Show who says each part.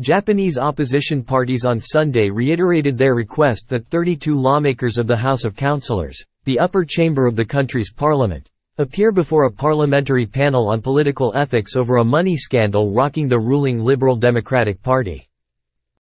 Speaker 1: Japanese opposition parties on Sunday reiterated their request that 32 lawmakers of the House of Councillors, the upper chamber of the country's parliament, appear before a parliamentary panel on political ethics over a money scandal rocking the ruling Liberal Democratic Party.